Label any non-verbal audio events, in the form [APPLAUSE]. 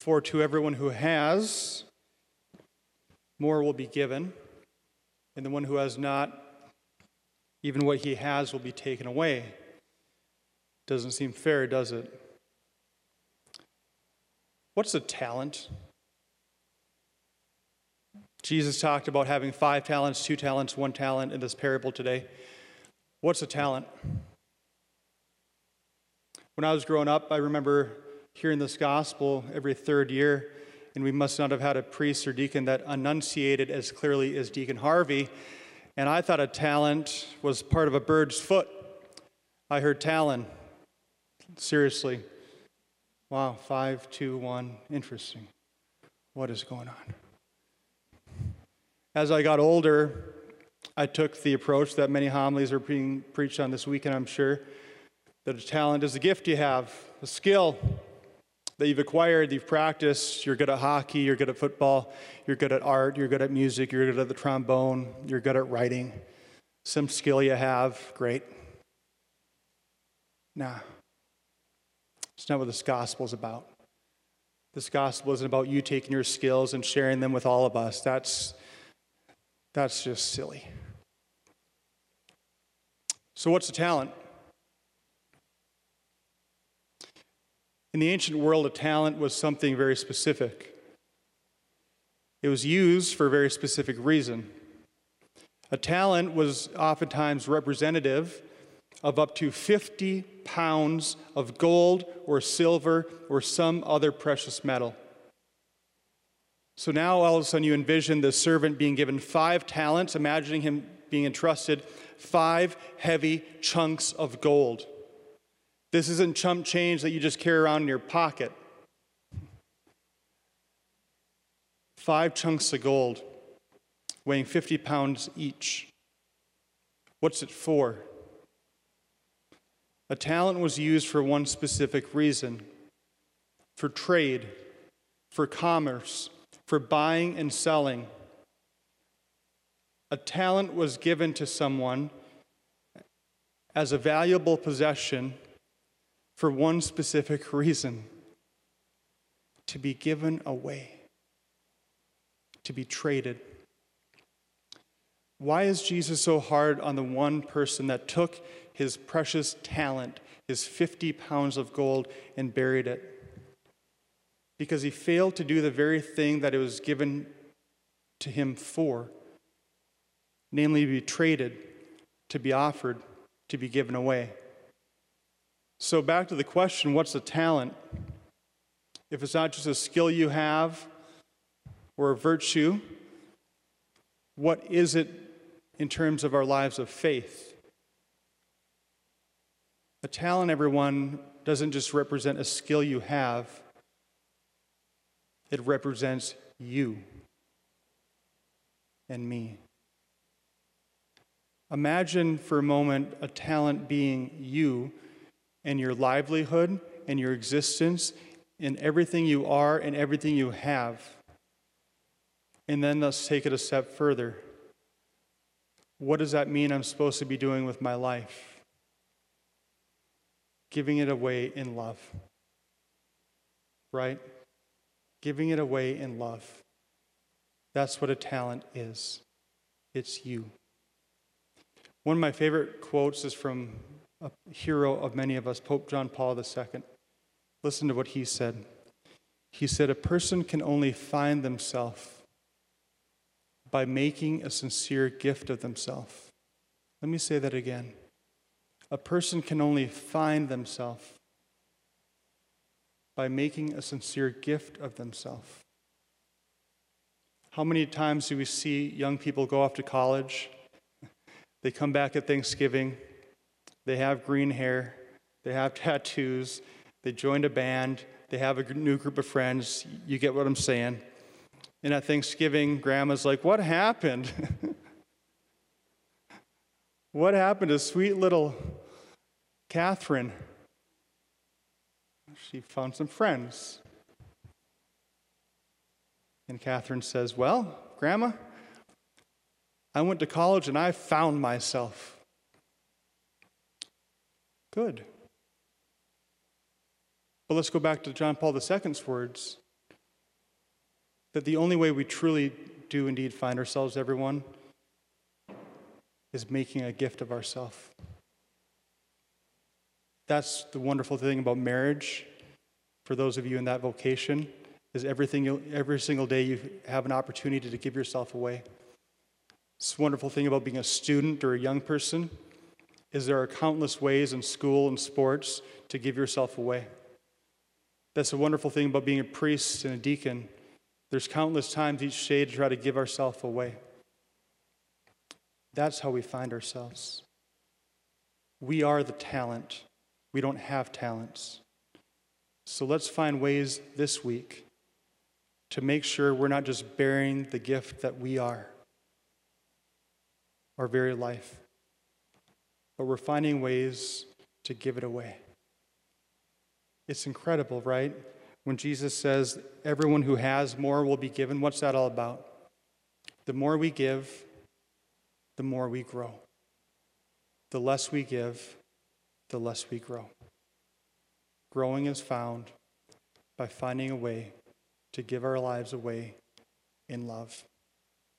For to everyone who has, more will be given, and the one who has not, even what he has will be taken away. Doesn't seem fair, does it? What's a talent? Jesus talked about having five talents, two talents, one talent in this parable today. What's a talent? When I was growing up, I remember hearing this gospel every third year, and we must not have had a priest or deacon that enunciated as clearly as Deacon Harvey. And I thought a talent was part of a bird's foot. I heard talon. Seriously. Wow, five, two, one. Interesting. What is going on? As I got older, I took the approach that many homilies are being preached on this weekend, I'm sure, that a talent is a gift you have, a skill, that you've acquired, you've practiced. You're good at hockey, you're good at football, you're good at art, you're good at music, you're good at the trombone, you're good at writing. Some skill you have, great. Nah, it's not what this gospel is about. This gospel isn't about you taking your skills and sharing them with all of us. That's, that's just silly. So, what's a talent? In the ancient world, a talent was something very specific. It was used for a very specific reason. A talent was oftentimes representative of up to 50 pounds of gold or silver or some other precious metal. So now all of a sudden you envision the servant being given five talents, imagining him being entrusted five heavy chunks of gold. This isn't chump change that you just carry around in your pocket. Five chunks of gold, weighing 50 pounds each. What's it for? A talent was used for one specific reason for trade, for commerce, for buying and selling. A talent was given to someone as a valuable possession for one specific reason to be given away, to be traded. Why is Jesus so hard on the one person that took his precious talent, his 50 pounds of gold, and buried it? Because he failed to do the very thing that it was given to him for namely, to be traded, to be offered, to be given away. So, back to the question what's a talent? If it's not just a skill you have or a virtue, what is it in terms of our lives of faith? A talent, everyone, doesn't just represent a skill you have, it represents you and me. Imagine for a moment a talent being you and your livelihood and your existence and everything you are and everything you have. And then let's take it a step further. What does that mean I'm supposed to be doing with my life? Giving it away in love. Right? Giving it away in love. That's what a talent is. It's you. One of my favorite quotes is from a hero of many of us, Pope John Paul II. Listen to what he said. He said, A person can only find themselves by making a sincere gift of themselves. Let me say that again. A person can only find themselves by making a sincere gift of themselves. How many times do we see young people go off to college? [LAUGHS] They come back at Thanksgiving they have green hair, they have [LAUGHS] tattoos, they joined a band, they have a new group of friends. You get what I'm saying. And at Thanksgiving, grandma's like, What happened? [LAUGHS] what happened to sweet little Catherine? She found some friends. And Catherine says, Well, Grandma, I went to college and I found myself. Good. But let's go back to John Paul II's words. that the only way we truly do indeed find ourselves, everyone, is making a gift of ourselves. That's the wonderful thing about marriage. For those of you in that vocation, is everything every single day you have an opportunity to give yourself away. This wonderful thing about being a student or a young person is there are countless ways in school and sports to give yourself away. That's a wonderful thing about being a priest and a deacon. There's countless times each day to try to give ourselves away. That's how we find ourselves. We are the talent. We don't have talents. So let's find ways this week to make sure we're not just bearing the gift that we are, our very life, but we're finding ways to give it away. It's incredible, right? When Jesus says, Everyone who has more will be given, what's that all about? The more we give, the more we grow. The less we give, the less we grow. Growing is found by finding a way to give our lives away in love.